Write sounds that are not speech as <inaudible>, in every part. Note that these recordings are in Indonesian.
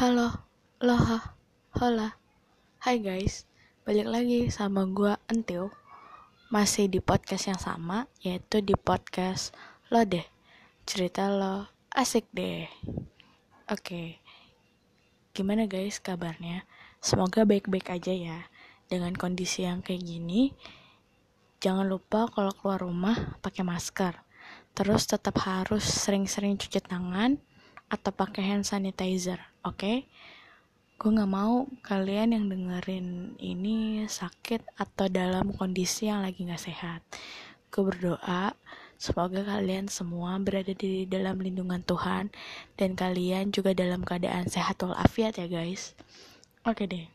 Halo, loha, hola. Hai guys, balik lagi sama gue Entil. Masih di podcast yang sama, yaitu di podcast Lo deh. Cerita lo asik deh. Oke, gimana guys kabarnya? Semoga baik-baik aja ya. Dengan kondisi yang kayak gini Jangan lupa kalau keluar rumah pakai masker. Terus tetap harus sering-sering cuci tangan atau pakai hand sanitizer, oke? Okay? Gue nggak mau kalian yang dengerin ini sakit atau dalam kondisi yang lagi nggak sehat. Gue berdoa semoga kalian semua berada di dalam lindungan Tuhan dan kalian juga dalam keadaan sehat walafiat ya guys. Oke okay deh.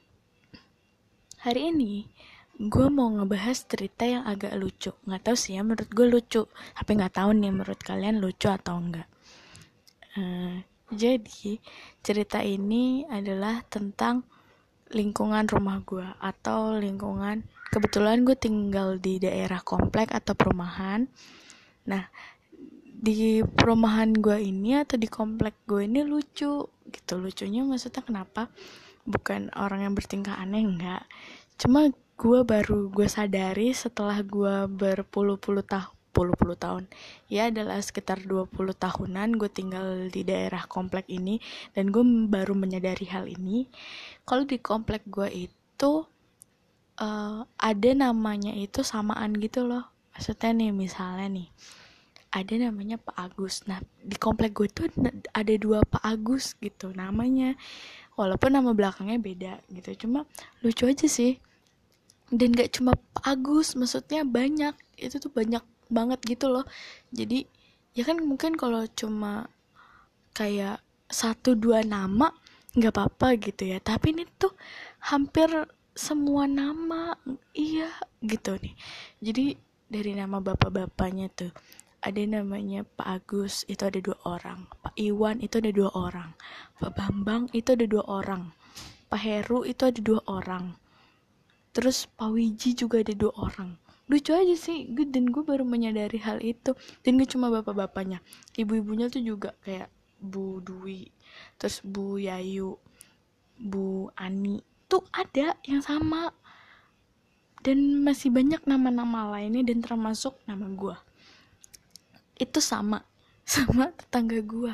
Hari ini gue mau ngebahas cerita yang agak lucu. Nggak tahu sih ya menurut gue lucu, tapi nggak tahu nih menurut kalian lucu atau enggak. Uh, jadi cerita ini adalah tentang lingkungan rumah gue atau lingkungan kebetulan gue tinggal di daerah komplek atau perumahan. Nah di perumahan gue ini atau di komplek gue ini lucu gitu. Lucunya maksudnya kenapa? Bukan orang yang bertingkah aneh enggak. Cuma gue baru gue sadari setelah gue berpuluh-puluh tahun puluh-puluh tahun. Ya adalah sekitar 20 tahunan gue tinggal di daerah komplek ini dan gue baru menyadari hal ini. Kalau di komplek gue itu uh, ada namanya itu samaan gitu loh. Maksudnya nih misalnya nih ada namanya Pak Agus. Nah di komplek gue tuh ada dua Pak Agus gitu namanya. Walaupun nama belakangnya beda gitu cuma lucu aja sih. Dan gak cuma Pak Agus maksudnya banyak. Itu tuh banyak banget gitu loh. Jadi ya kan mungkin kalau cuma kayak satu dua nama nggak apa-apa gitu ya. Tapi ini tuh hampir semua nama iya gitu nih. Jadi dari nama bapak-bapaknya tuh ada namanya Pak Agus itu ada dua orang. Pak Iwan itu ada dua orang. Pak Bambang itu ada dua orang. Pak Heru itu ada dua orang. Terus Pak Wiji juga ada dua orang lucu aja sih gue dan gue baru menyadari hal itu. Dan gak cuma bapak-bapaknya ibu-ibunya tuh juga kayak Bu Dwi terus Bu Yayu Bu Ani tuh ada yang sama. Dan masih banyak nama-nama lainnya dan termasuk nama gue itu sama <laughs> sama tetangga gue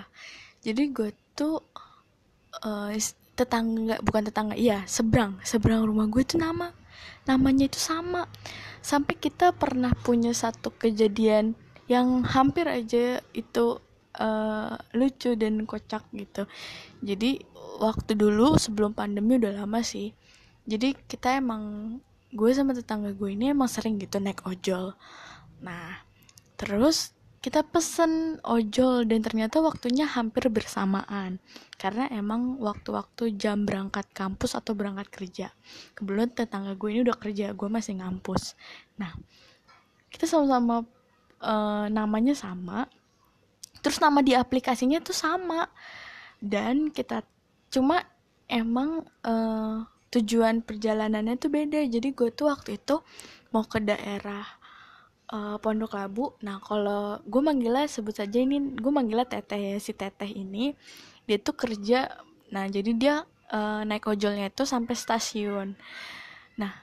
jadi gue tuh uh, tetangga bukan tetangga iya seberang seberang rumah gue tuh nama namanya itu sama. Sampai kita pernah punya satu kejadian yang hampir aja itu uh, lucu dan kocak gitu. Jadi waktu dulu sebelum pandemi udah lama sih. Jadi kita emang gue sama tetangga gue ini emang sering gitu naik ojol. Nah terus kita pesen ojol dan ternyata waktunya hampir bersamaan. Karena emang waktu-waktu jam berangkat kampus atau berangkat kerja. Kebetulan tetangga gue ini udah kerja gue masih ngampus. Nah kita sama-sama uh, namanya sama. Terus nama di aplikasinya tuh sama. Dan kita cuma emang uh, tujuan perjalanannya tuh beda. Jadi gue tuh waktu itu mau ke daerah uh, Pondok Labu. Nah, kalau gue manggilnya sebut saja ini, gue manggilnya Teteh ya si Teteh ini. Dia tuh kerja, nah jadi dia uh, naik ojolnya itu sampai stasiun. Nah,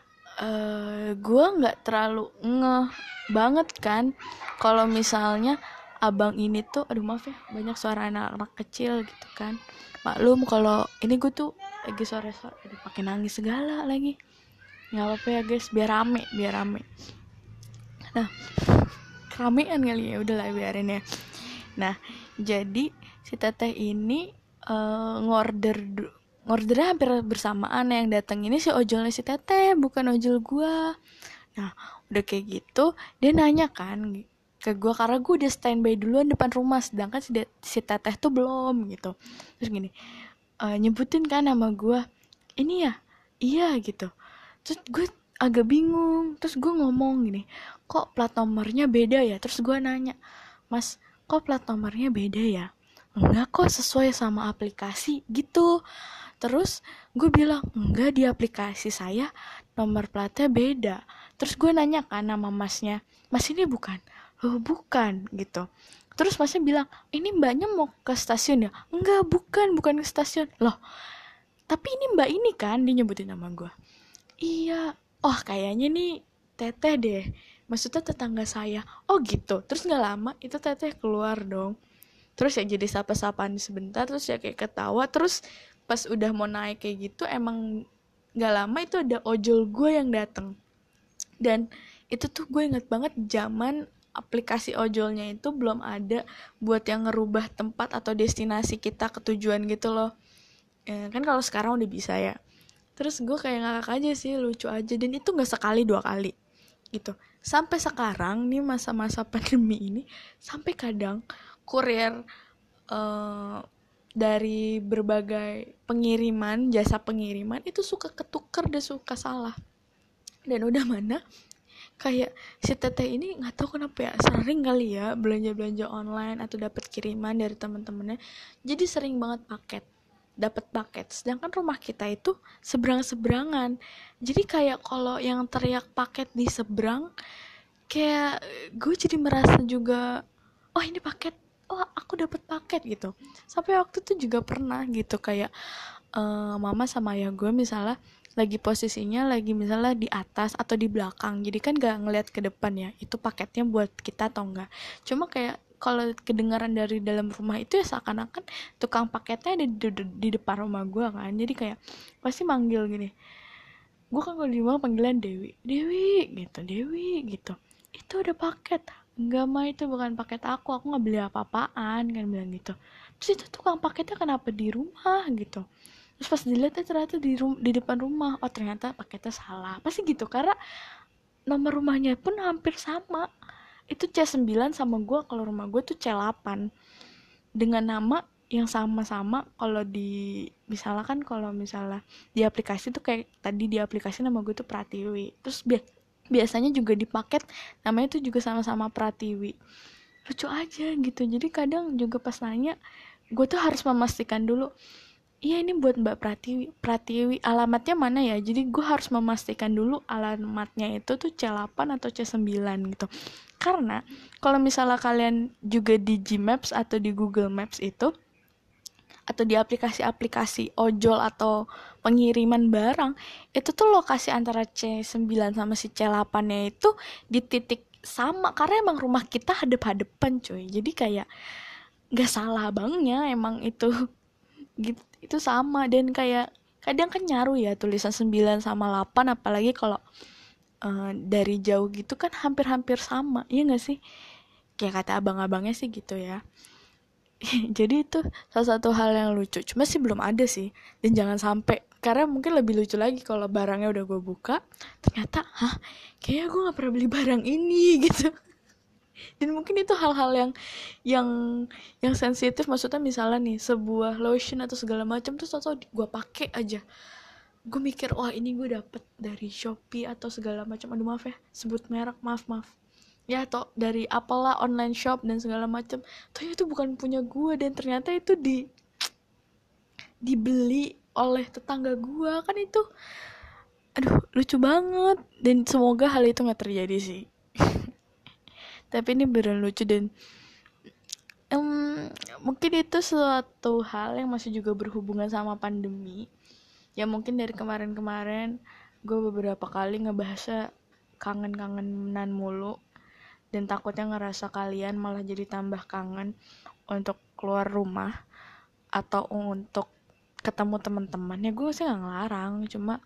uh, gue nggak terlalu ngeh banget kan, kalau misalnya abang ini tuh, aduh maaf ya, banyak suara anak-anak kecil gitu kan. Maklum kalau ini gue tuh lagi sore-sore, pakai nangis segala lagi. Nggak apa-apa ya guys, biar rame, biar rame nah keramaian kali ya udahlah biarin ya. Nah jadi si teteh ini uh, ngorder ngordernya hampir bersamaan yang datang ini si ojolnya si teteh bukan ojol gua. Nah udah kayak gitu dia nanya kan ke gue karena gue udah standby duluan depan rumah sedangkan si, si teteh tuh belum gitu. Terus gini uh, nyebutin kan nama gue ini ya? Iya gitu. Terus gue agak bingung. Terus gue ngomong gini kok plat nomornya beda ya? Terus gue nanya mas kok plat nomornya beda ya? Enggak kok sesuai sama aplikasi gitu. Terus gue bilang enggak di aplikasi saya nomor platnya beda. Terus gue nanya kan nama masnya mas ini bukan? Loh bukan gitu. Terus masnya bilang ini mbaknya mau ke stasiun ya? Enggak bukan bukan ke stasiun. Loh tapi ini mbak ini kan dia nyebutin nama gue iya oh kayaknya nih teteh deh. Maksudnya tetangga saya. Oh gitu. Terus nggak lama itu teteh keluar dong. Terus ya jadi sapa-sapaan sebentar terus ya kayak ketawa. Terus pas udah mau naik kayak gitu emang nggak lama itu ada ojol gue yang dateng. Dan itu tuh gue inget banget zaman aplikasi ojolnya itu belum ada buat yang ngerubah tempat atau destinasi kita ke tujuan gitu loh. Ya, kan kalau sekarang udah bisa ya terus gue kayak ngakak aja sih lucu aja. Dan itu nggak sekali dua kali gitu. Sampai sekarang nih masa-masa <laughs> pandemi ini sampai kadang kurir uh, dari berbagai pengiriman jasa pengiriman itu suka ketuker dan suka salah. Dan udah mana kayak si teteh ini nggak tahu kenapa ya sering kali ya belanja belanja online atau dapat kiriman dari teman-temannya. Jadi sering banget paket dapat paket sedangkan rumah kita itu seberang seberangan jadi kayak kalau yang teriak paket di seberang kayak gue jadi merasa juga oh ini paket. Oh aku dapat paket gitu. Sampai waktu itu juga pernah gitu kayak uh, mama sama ayah gue misalnya lagi posisinya lagi misalnya di atas atau di belakang. Jadi kan gak ngeliat ke depan ya itu paketnya buat kita atau enggak cuma kayak kalau kedengaran dari dalam rumah itu ya seakan-akan tukang paketnya ada di, di, di depan rumah gue kan. Jadi kayak pasti manggil gini gue kan kalau di rumah panggilan Dewi. Dewi gitu Dewi gitu. Itu ada paket. Enggak mah itu bukan paket aku. Aku nggak beli apa-apaan kan bilang gitu. Terus itu tukang paketnya kenapa di rumah? gitu. Terus pas dilihat ya ternyata di di depan rumah. Oh ternyata paketnya salah. Pasti gitu karena nomor rumahnya pun hampir sama itu C9 sama gue kalau rumah gue tuh C8 dengan nama yang sama-sama kalau di misalnya kan kalau misalnya di aplikasi tuh kayak tadi di aplikasi nama gue tuh Pratiwi. Terus bi biasanya juga di paket namanya tuh juga sama-sama Pratiwi. Lucu aja gitu. Jadi kadang juga pas nanya gue tuh harus memastikan dulu iya ini buat Mbak Pratiwi Pratiwi alamatnya mana ya? Jadi gue harus memastikan dulu alamatnya itu tuh C8 atau C9 gitu karena kalau misalnya kalian juga di Gmaps atau di Google Maps itu atau di aplikasi-aplikasi ojol atau pengiriman barang itu tuh lokasi antara C9 sama si C8 nya itu di titik sama. Karena emang rumah kita hadap-hadapan cuy. Jadi kayak nggak salah bangnya emang itu. <laughs> Gitu itu sama. Dan kayak kadang kan nyaru ya tulisan 9 sama 8 apalagi kalau uh, dari jauh gitu kan hampir-hampir sama iya gak sih? Kayak kata abang-abangnya sih gitu ya. <laughs> Jadi itu salah satu hal yang lucu cuma sih belum ada sih. Dan jangan sampai karena mungkin lebih lucu lagi kalau barangnya udah gue buka ternyata hah kayaknya gue gak pernah beli barang ini <laughs> gitu. Dan mungkin itu hal-hal yang yang yang sensitif maksudnya misalnya nih sebuah lotion atau segala macam tuh atau gue pakai aja gue mikir wah ini gue dapet dari shopee atau segala macam. Aduh maaf ya sebut merek maaf maaf. Ya atau dari apalah online shop dan segala macam. Tuh itu bukan punya gue dan ternyata itu di dibeli oleh tetangga gue kan itu. Aduh lucu banget. Dan semoga hal itu nggak terjadi sih. <laughs> Tapi ini beneran lucu dan um, mungkin itu suatu hal yang masih juga berhubungan sama pandemi ya mungkin dari kemarin-kemarin gue beberapa kali ngebahasnya kangen-kangenan mulu dan takutnya ngerasa kalian malah jadi tambah kangen untuk keluar rumah atau untuk ketemu teman-teman ya gue sih nggak ngelarang cuma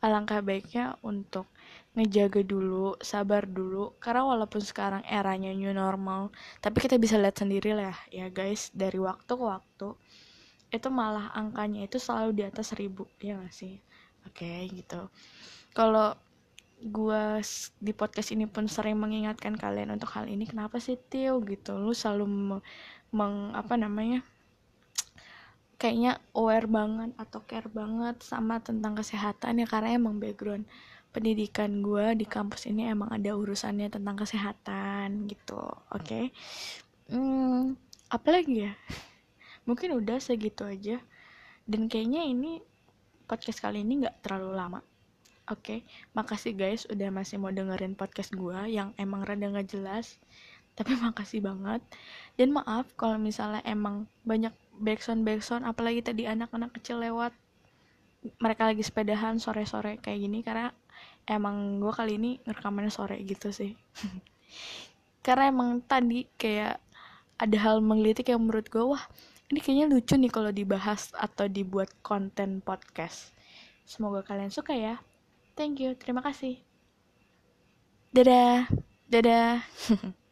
alangkah baiknya untuk ngejaga dulu, sabar dulu. Karena walaupun sekarang eranya new normal, tapi kita bisa lihat sendiri lah ya guys, dari waktu ke waktu itu malah angkanya itu selalu di atas seribu ya gak sih? Oke okay, gitu. Kalau gue di podcast ini pun sering mengingatkan kalian untuk hal ini kenapa sih Tio gitu lu selalu meng apa namanya kayaknya aware banget atau care banget sama tentang kesehatan ya karena emang background pendidikan gue di kampus ini emang ada urusannya tentang kesehatan gitu oke okay? hmm, apa lagi ya mungkin udah segitu aja. Dan kayaknya ini podcast kali ini nggak terlalu lama. Oke okay? makasih guys udah masih mau dengerin podcast gue yang emang rada nggak jelas tapi <laughs> makasih banget. Dan maaf kalau misalnya emang banyak backsound backsound apalagi tadi anak-anak kecil lewat mereka lagi sepedahan sore-sore kayak gini karena emang gue kali ini ngerekamannya sore gitu sih. <laughs> Karena emang tadi kayak ada hal menggelitik yang menurut gue wah ini kayaknya lucu nih kalau dibahas atau dibuat konten podcast. Semoga kalian suka ya. Thank you. Terima kasih. Dadah. Dadah <laughs>